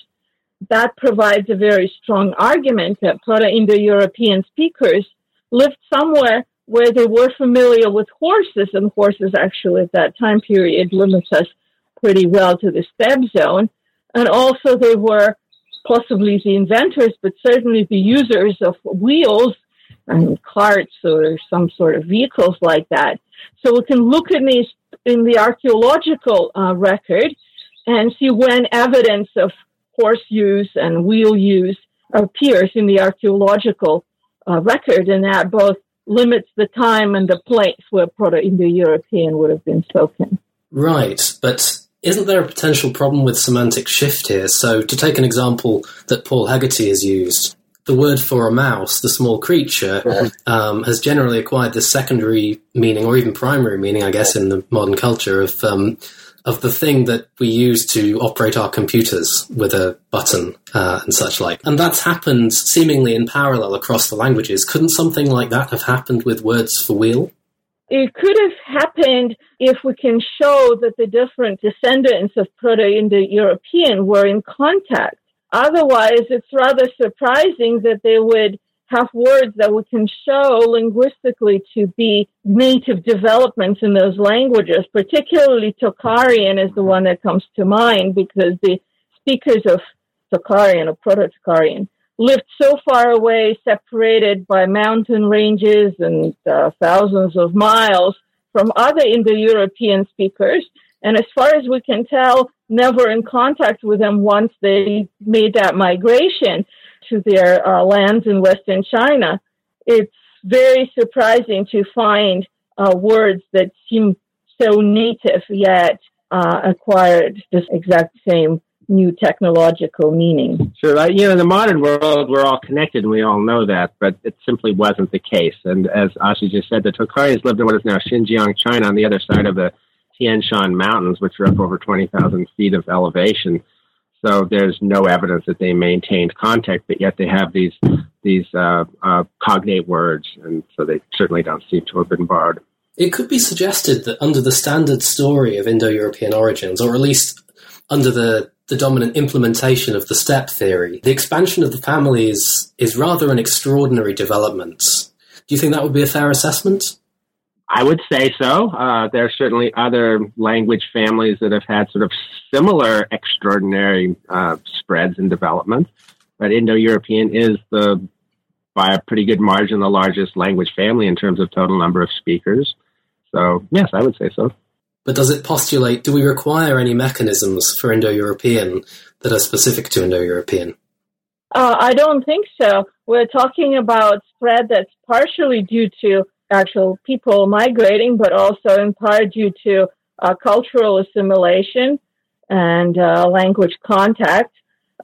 That provides a very strong argument that Proto-Indo-European speakers lived somewhere where they were familiar with horses, and horses actually at that time period limits us pretty well to the steppe zone. And also they were possibly the inventors, but certainly the users of wheels and carts or some sort of vehicles like that. So we can look in these in the archaeological uh, record and see when evidence of horse use and wheel use appears in the archaeological uh, record, and that both limits the time and the place where Proto-Indo-European would have been spoken. Right, but isn't there a potential problem with semantic shift here? So, to take an example that Paul Heggarty has used, the word for a mouse, the small creature, um, has generally acquired the secondary meaning, or even primary meaning, I guess, in the modern culture of um, of the thing that we use to operate our computers with a button uh, and such like. And that's happened seemingly in parallel across the languages. Couldn't something like that have happened with words for wheel? It could have happened if we can show that the different descendants of Proto-Indo-European were in contact. Otherwise, it's rather surprising that they would have words that we can show linguistically to be native developments in those languages, particularly Tocharian is the one that comes to mind because the speakers of Tocharian or Proto-Tocharian lived so far away, separated by mountain ranges and uh, thousands of miles from other Indo-European speakers. And as far as we can tell, never in contact with them once they made that migration to their uh, lands in Western China, it's very surprising to find uh, words that seem so native yet uh, acquired this exact same new technological meaning. Sure. Uh, you know, in the modern world, we're all connected and we all know that, but it simply wasn't the case. And as Asya just said, the Tocharians lived in what is now Xinjiang, China, on the other side of the Tian Shan Mountains, which are up over 20,000 feet of elevation. So there's no evidence that they maintained contact, but yet they have these these uh, uh, cognate words, and so they certainly don't seem to have been borrowed. It could be suggested that under the standard story of Indo-European origins, or at least under the, the dominant implementation of the steppe theory, the expansion of the family is, is rather an extraordinary development. Do you think that would be a fair assessment? I would say so. Uh, there are certainly other language families that have had sort of similar extraordinary uh, spreads and developments, but Indo-European is the by a pretty good margin the largest language family in terms of total number of speakers. So yes, I would say so. But does it postulate? Do we require any mechanisms for Indo-European that are specific to Indo-European? Uh, I don't think so. We're talking about spread that's partially due to actual people migrating, but also in part due to uh, cultural assimilation and uh, language contact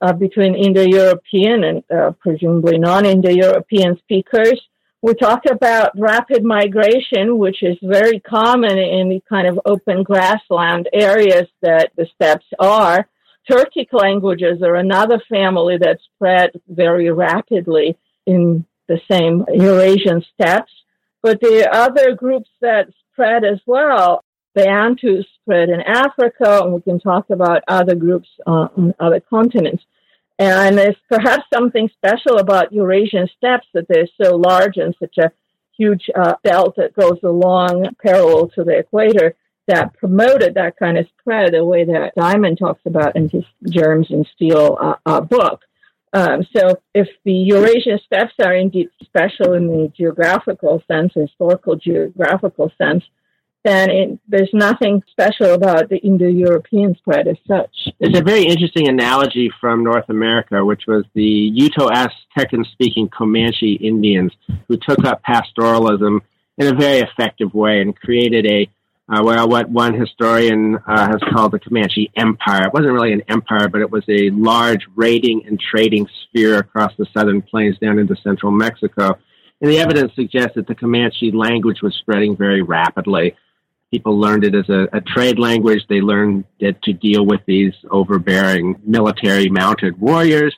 uh, between Indo-European and uh, presumably non-Indo-European speakers. We talk about rapid migration, which is very common in the kind of open grassland areas that the steppes are. Turkic languages are another family that spread very rapidly in the same Eurasian steppes. But the other groups that spread as well, the Bantus spread in Africa, and we can talk about other groups uh, on other continents. And there's perhaps something special about Eurasian steppes that they're so large and such a huge uh, belt that goes along parallel to the equator that promoted that kind of spread the way that Diamond talks about in his Germs and Steel uh, uh, book. Um, so if the Eurasian steppes are indeed special in the geographical sense, historical geographical sense, then it, there's nothing special about the Indo-European spread as such. There's a very interesting analogy from North America, which was the Uto Aztecan-speaking Comanche Indians who took up pastoralism in a very effective way and created a uh, well, what one historian uh, has called the Comanche Empire. It wasn't really an empire, but it was a large raiding and trading sphere across the southern plains down into central Mexico. And the evidence suggests that the Comanche language was spreading very rapidly. People learned it as a, a trade language. They learned it to deal with these overbearing military mounted warriors,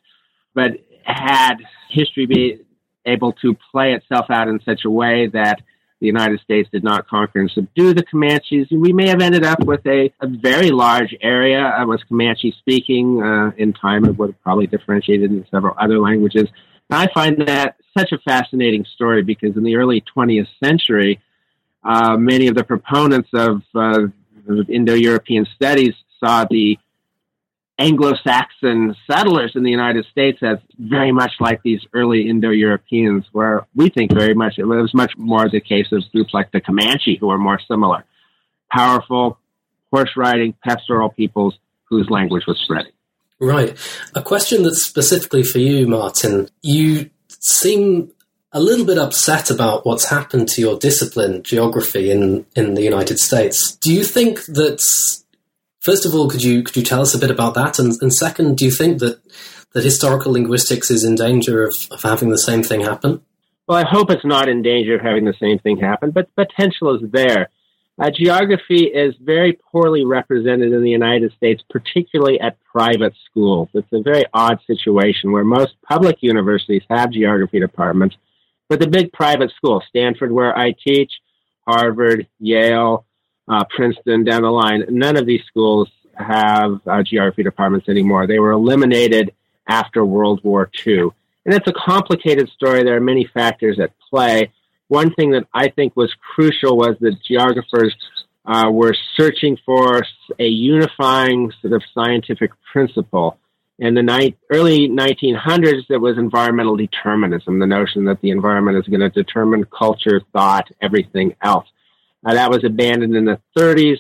but had history be able to play itself out in such a way that the United States did not conquer and subdue the Comanches, we may have ended up with a, a very large area that was Comanche speaking. Uh, in time, it would have probably differentiated into several other languages. And I find that such a fascinating story because in the early 20th century, uh, many of the proponents of uh, Indo European studies saw the Anglo-Saxon settlers in the United States as very much like these early Indo-Europeans, where we think very much it was much more the case of groups like the Comanche who are more similar, powerful, horse-riding, pastoral peoples whose language was spreading. Right. A question that's specifically for you, Martin. You seem a little bit upset about what's happened to your discipline, geography, in, in the United States. Do you think that First of all, could you could you tell us a bit about that? And, and second, do you think that that historical linguistics is in danger of, of having the same thing happen? Well, I hope it's not in danger of having the same thing happen, but potential is there. Uh, geography is very poorly represented in the United States, particularly at private schools. It's a very odd situation where most public universities have geography departments, but the big private schools, Stanford, where I teach, Harvard, Yale, uh, Princeton, down the line. None of these schools have uh, geography departments anymore. They were eliminated after World War II. And it's a complicated story. There are many factors at play. One thing that I think was crucial was that geographers uh, were searching for a unifying sort of scientific principle. In the ni- early 1900s, there was environmental determinism, the notion that the environment is going to determine culture, thought, everything else. Uh, that was abandoned in the 30s.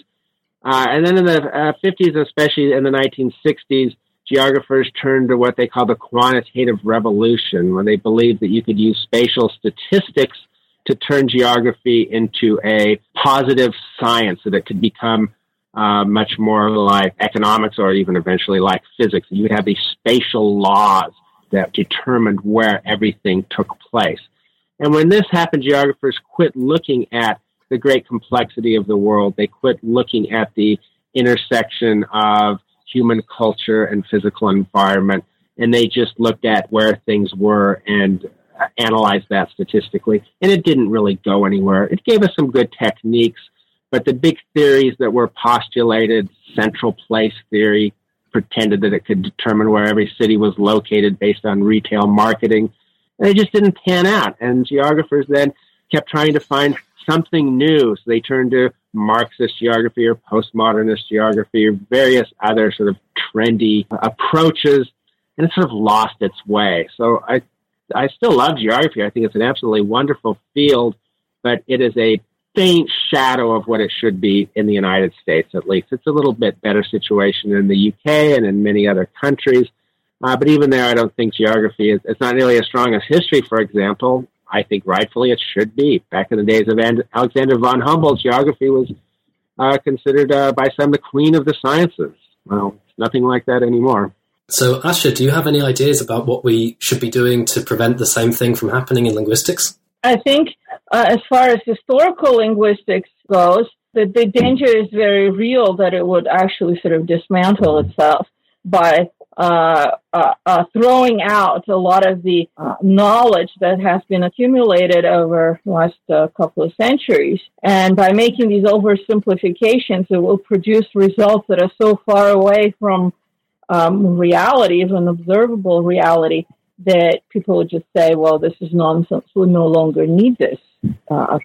Uh, and then in the uh, 50s, especially in the 1960s, geographers turned to what they call the quantitative revolution, where they believed that you could use spatial statistics to turn geography into a positive science, that it could become uh, much more like economics or even eventually like physics. You would have these spatial laws that determined where everything took place. And when this happened, geographers quit looking at the great complexity of the world. They quit looking at the intersection of human culture and physical environment, and they just looked at where things were and analyzed that statistically. And it didn't really go anywhere. It gave us some good techniques, but the big theories that were postulated, central place theory, pretended that it could determine where every city was located based on retail marketing. And it just didn't pan out. And geographers then kept trying to find something new. So they turned to Marxist geography or postmodernist geography or various other sort of trendy approaches, and it sort of lost its way. So I, I still love geography. I think it's an absolutely wonderful field, but it is a faint shadow of what it should be in the United States, at least. It's a little bit better situation in the UK and in many other countries. Uh, but even there, I don't think geography is, it's not nearly as strong as history, for example. I think rightfully it should be. Back in the days of Alexander von Humboldt, geography was uh, considered uh, by some the queen of the sciences. Well, nothing like that anymore. So, Asya, do you have any ideas about what we should be doing to prevent the same thing from happening in linguistics? I think, uh, as far as historical linguistics goes, the, the danger is very real that it would actually sort of dismantle itself by uh, uh, uh, throwing out a lot of the uh, knowledge that has been accumulated over the last uh, couple of centuries. And by making these oversimplifications, it will produce results that are so far away from um, reality, even observable reality, that people would just say, well, this is nonsense. We no longer need this.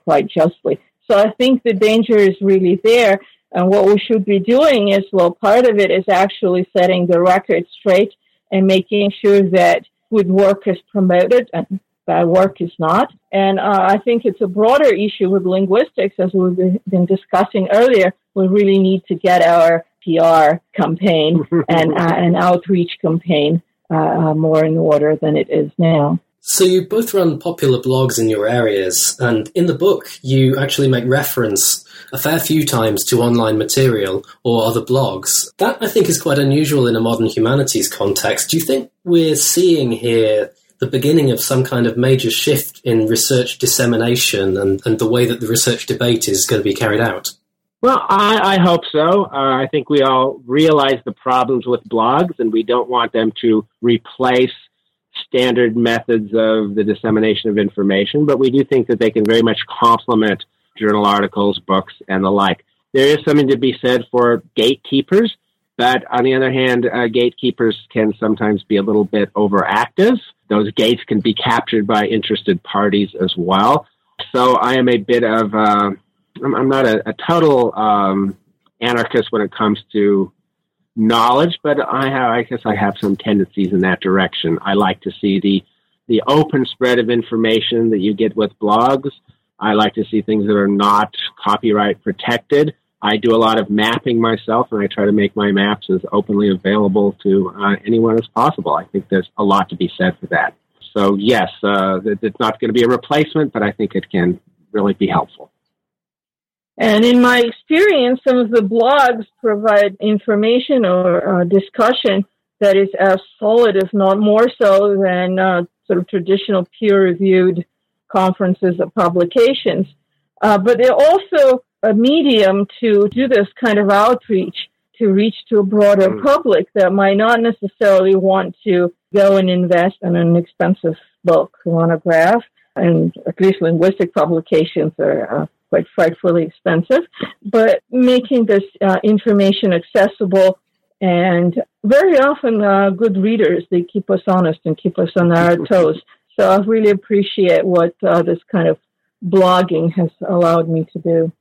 quite justly. So I think the danger is really there. And what we should be doing is, well, part of it is actually setting the record straight and making sure that good work is promoted and bad work is not. And uh, I think it's a broader issue with linguistics, as we've been discussing earlier. We really need to get our PR campaign and uh, an outreach campaign uh, uh, more in order than it is now. So you both run popular blogs in your areas, and in the book you actually make reference a fair few times to online material or other blogs. That I think is quite unusual in a modern humanities context. Do you think we're seeing here the beginning of some kind of major shift in research dissemination and, and the way that the research debate is going to be carried out? Well, I, I hope so. Uh, I think we all realize the problems with blogs, and we don't want them to replace standard methods of the dissemination of information, but we do think that they can very much complement journal articles, books, and the like. There is something to be said for gatekeepers, but on the other hand, uh, gatekeepers can sometimes be a little bit overactive. Those gates can be captured by interested parties as well. So I am a bit of, uh, I'm, I'm, not a, a total um, anarchist when it comes to knowledge, but I have, I guess I have some tendencies in that direction. I like to see the the open spread of information that you get with blogs. I like to see things that are not copyright protected. I do a lot of mapping myself, and I try to make my maps as openly available to uh, anyone as possible. I think there's a lot to be said for that. So yes, uh, it's not going to be a replacement, but I think it can really be helpful. And in my experience, some of the blogs provide information or uh, discussion that is as solid, if not more so, than uh, sort of traditional peer-reviewed conferences or publications. Uh, but they're also a medium to do this kind of outreach to reach to a broader mm. public that might not necessarily want to go and invest in an expensive book monograph. And at least linguistic publications are uh, quite frightfully expensive, but making this uh, information accessible and very often uh, good readers, they keep us honest and keep us on our toes. So I really appreciate what uh, this kind of blogging has allowed me to do.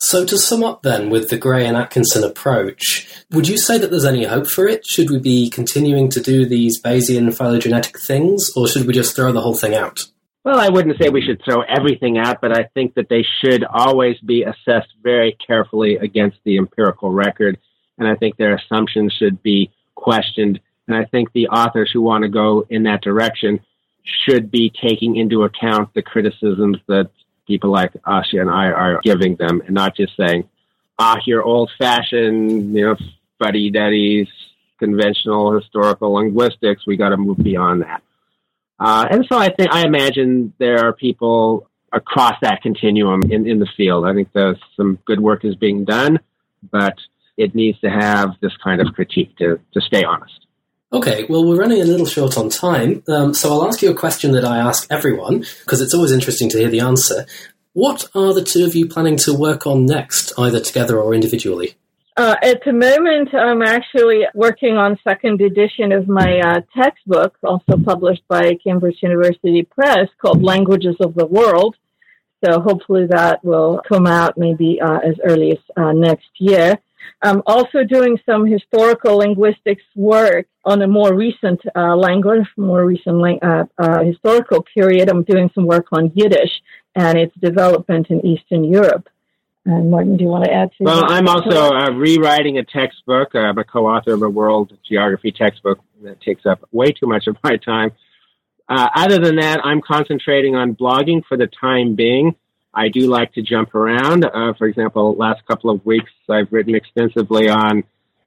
So to sum up then with the Gray and Atkinson approach, would you say that there's any hope for it? Should we be continuing to do these Bayesian phylogenetic things or should we just throw the whole thing out? Well, I wouldn't say we should throw everything out, but I think that they should always be assessed very carefully against the empirical record. And I think their assumptions should be questioned. And I think the authors who want to go in that direction should be taking into account the criticisms that people like Asya and I are giving them and not just saying, ah, you're old fashioned, you know, fuddy duddies, conventional historical linguistics. We got to move beyond that. Uh, and so I think I imagine there are people across that continuum in, in the field. I think there's some good work is being done, but it needs to have this kind of critique to, to stay honest. Okay, well, we're running a little short on time, um, so I'll ask you a question that I ask everyone, because it's always interesting to hear the answer. What are the two of you planning to work on next, either together or individually? Uh, at the moment, I'm actually working on second edition of my uh, textbook, also published by Cambridge University Press, called Languages of the World. So hopefully that will come out maybe uh, as early as uh, next year. I'm also doing some historical linguistics work on a more recent uh, language, more recent uh, historical period. I'm doing some work on Yiddish and its development in Eastern Europe. And Martin, do you want to add to Well, that? I'm also uh, rewriting a textbook. I'm a co-author of a world geography textbook that takes up way too much of my time. Uh, other than that, I'm concentrating on blogging for the time being. I do like to jump around. Uh, for example, last couple of weeks, I've written extensively on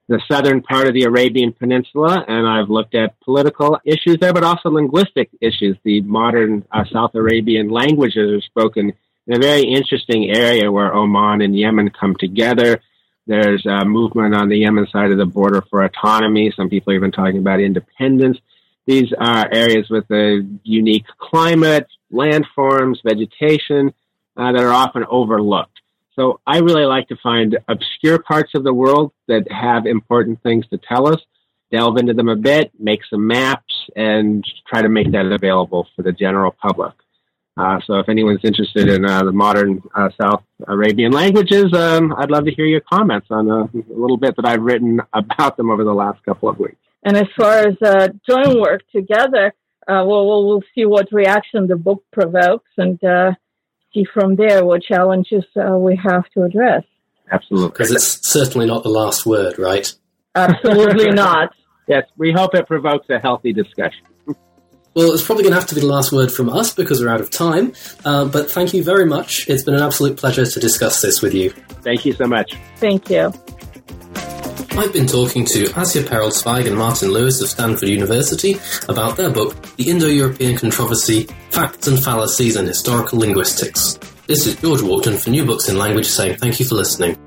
the southern part of the Arabian Peninsula, and I've looked at political issues there, but also linguistic issues. The modern uh, South Arabian languages are spoken a very interesting area where Oman and Yemen come together. There's a movement on the Yemen side of the border for autonomy. Some people are even talking about independence. These are areas with a unique climate, landforms, vegetation uh, that are often overlooked. So I really like to find obscure parts of the world that have important things to tell us, delve into them a bit, make some maps, and try to make that available for the general public. Uh, so if anyone's interested in uh, the modern uh, South Arabian languages, um, I'd love to hear your comments on a, a, little bit that I've written about them over the last couple of weeks. And as far as uh, joint work together, uh, we'll, we'll, we'll, see what reaction the book provokes and uh, see from there what challenges we have to address. Absolutely. Because it's certainly not the last word, right? Absolutely not. Yes, we hope it provokes a healthy discussion. Well, it's probably going to have to be the last word from us because we're out of time. Uh, but thank you very much. It's been an absolute pleasure to discuss this with you. Thank you so much. Thank you. I've been talking to Asya Pereltsvaig and Martin Lewis of Stanford University about their book, The Indo-European Controversy, Facts and Fallacies in Historical Linguistics. This is George Walton for New Books in Language saying thank you for listening.